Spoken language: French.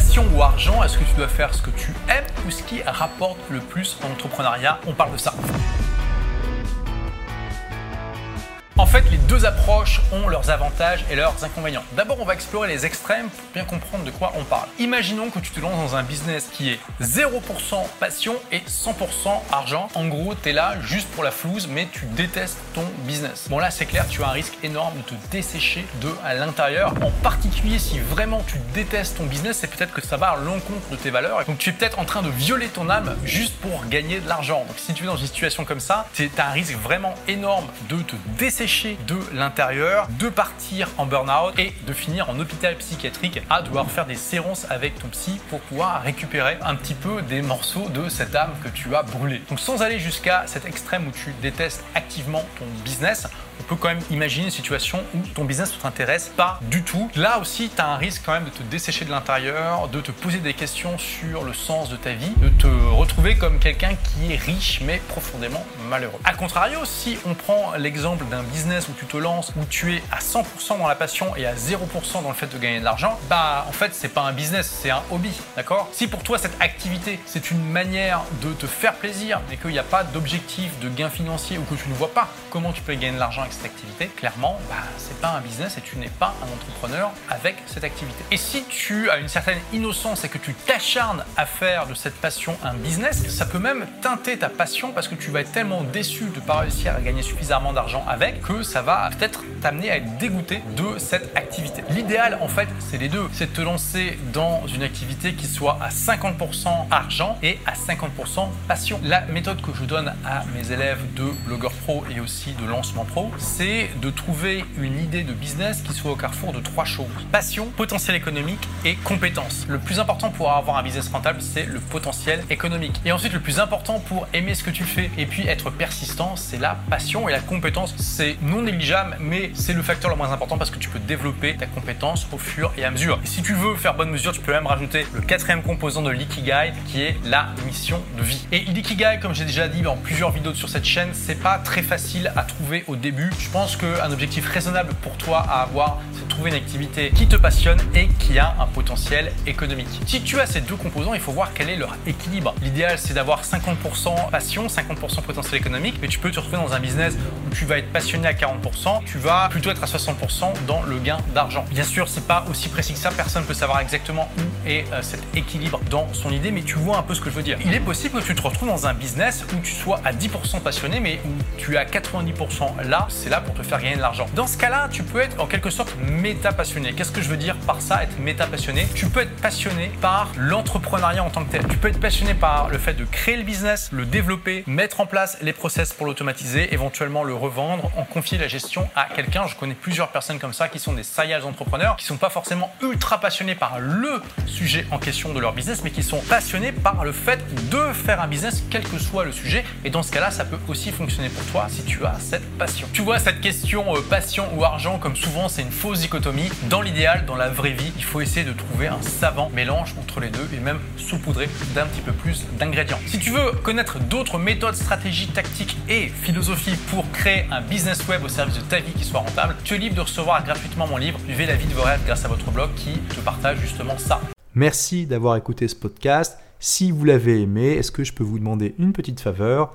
Passion ou argent, est-ce que tu dois faire ce que tu aimes ou ce qui rapporte le plus en entrepreneuriat? On parle de ça. En fait, les deux approches ont leurs avantages et leurs inconvénients. D'abord, on va explorer les extrêmes pour bien comprendre de quoi on parle. Imaginons que tu te lances dans un business qui est 0% passion et 100% argent. En gros, tu es là juste pour la flouze, mais tu détestes ton business. Bon là, c'est clair, tu as un risque énorme de te dessécher de à l'intérieur. En particulier, si vraiment tu détestes ton business, c'est peut-être que ça va à l'encontre de tes valeurs. Donc tu es peut-être en train de violer ton âme juste pour gagner de l'argent. Donc si tu es dans une situation comme ça, tu as un risque vraiment énorme de te dessécher de l'intérieur, de partir en burn-out et de finir en hôpital psychiatrique à devoir faire des séances avec ton psy pour pouvoir récupérer un petit peu des morceaux de cette âme que tu as brûlée. Donc sans aller jusqu'à cet extrême où tu détestes activement ton business, on peut quand même imaginer une situation où ton business ne t'intéresse pas du tout. Là aussi, tu as un risque quand même de te dessécher de l'intérieur, de te poser des questions sur le sens de ta vie, de te retrouver comme quelqu'un qui est riche mais profondément malheureux. A contrario, si on prend l'exemple d'un business où tu te lances, où tu es à 100% dans la passion et à 0% dans le fait de gagner de l'argent, bah en fait, c'est pas un business, c'est un hobby, d'accord? Si pour toi cette activité, c'est une manière de te faire plaisir et qu'il n'y a pas d'objectif de gain financier ou que tu ne vois pas comment tu peux gagner de l'argent cette activité, clairement, bah, c'est pas un business et tu n'es pas un entrepreneur avec cette activité. Et si tu as une certaine innocence et que tu t'acharnes à faire de cette passion un business, ça peut même teinter ta passion parce que tu vas être tellement déçu de ne pas réussir à gagner suffisamment d'argent avec que ça va peut-être t'amener à être dégoûté de cette activité. L'idéal, en fait, c'est les deux. C'est de te lancer dans une activité qui soit à 50% argent et à 50% passion. La méthode que je donne à mes élèves de blogueur pro et aussi de lancement pro, c'est de trouver une idée de business qui soit au carrefour de trois choses. Passion, potentiel économique et compétence. Le plus important pour avoir un business rentable, c'est le potentiel économique. Et ensuite, le plus important pour aimer ce que tu fais et puis être persistant, c'est la passion et la compétence. C'est non négligeable, mais c'est le facteur le moins important parce que tu peux développer ta compétence au fur et à mesure. Et si tu veux faire bonne mesure, tu peux même rajouter le quatrième composant de l'ikigai qui est la mission de vie. Et l'ikigai, comme j'ai déjà dit dans plusieurs vidéos sur cette chaîne, c'est pas très facile à trouver au début je pense qu'un objectif raisonnable pour toi à avoir, c'est de trouver une activité qui te passionne et qui a un potentiel économique. Si tu as ces deux composants, il faut voir quel est leur équilibre. L'idéal, c'est d'avoir 50% passion, 50% potentiel économique, mais tu peux te retrouver dans un business où tu vas être passionné à 40%, tu vas plutôt être à 60% dans le gain d'argent. Bien sûr, c'est pas aussi précis que ça, personne ne peut savoir exactement où est euh, cet équilibre dans son idée, mais tu vois un peu ce que je veux dire. Il est possible que tu te retrouves dans un business où tu sois à 10% passionné, mais où tu es à 90% là, c'est là pour te faire gagner de l'argent. Dans ce cas-là, tu peux être en quelque sorte méta passionné. Qu'est-ce que je veux dire par ça, être méta passionné Tu peux être passionné par l'entrepreneuriat en tant que tel. Tu peux être passionné par le fait de créer le business, le développer, mettre en place les process pour l'automatiser, éventuellement le revendre, en confier la gestion à quelqu'un. Je connais plusieurs personnes comme ça qui sont des serial entrepreneurs, qui sont pas forcément ultra passionnés par le sujet en question de leur business, mais qui sont passionnés par le fait de faire un business, quel que soit le sujet. Et dans ce cas-là, ça peut aussi fonctionner pour toi si tu as cette passion. Vois, cette question euh, passion ou argent, comme souvent, c'est une fausse dichotomie. Dans l'idéal, dans la vraie vie, il faut essayer de trouver un savant mélange entre les deux et même saupoudrer d'un petit peu plus d'ingrédients. Si tu veux connaître d'autres méthodes, stratégies, tactiques et philosophies pour créer un business web au service de ta vie qui soit rentable, tu es libre de recevoir gratuitement mon livre Vivez la vie de vos rêves grâce à votre blog qui te partage justement ça. Merci d'avoir écouté ce podcast. Si vous l'avez aimé, est-ce que je peux vous demander une petite faveur?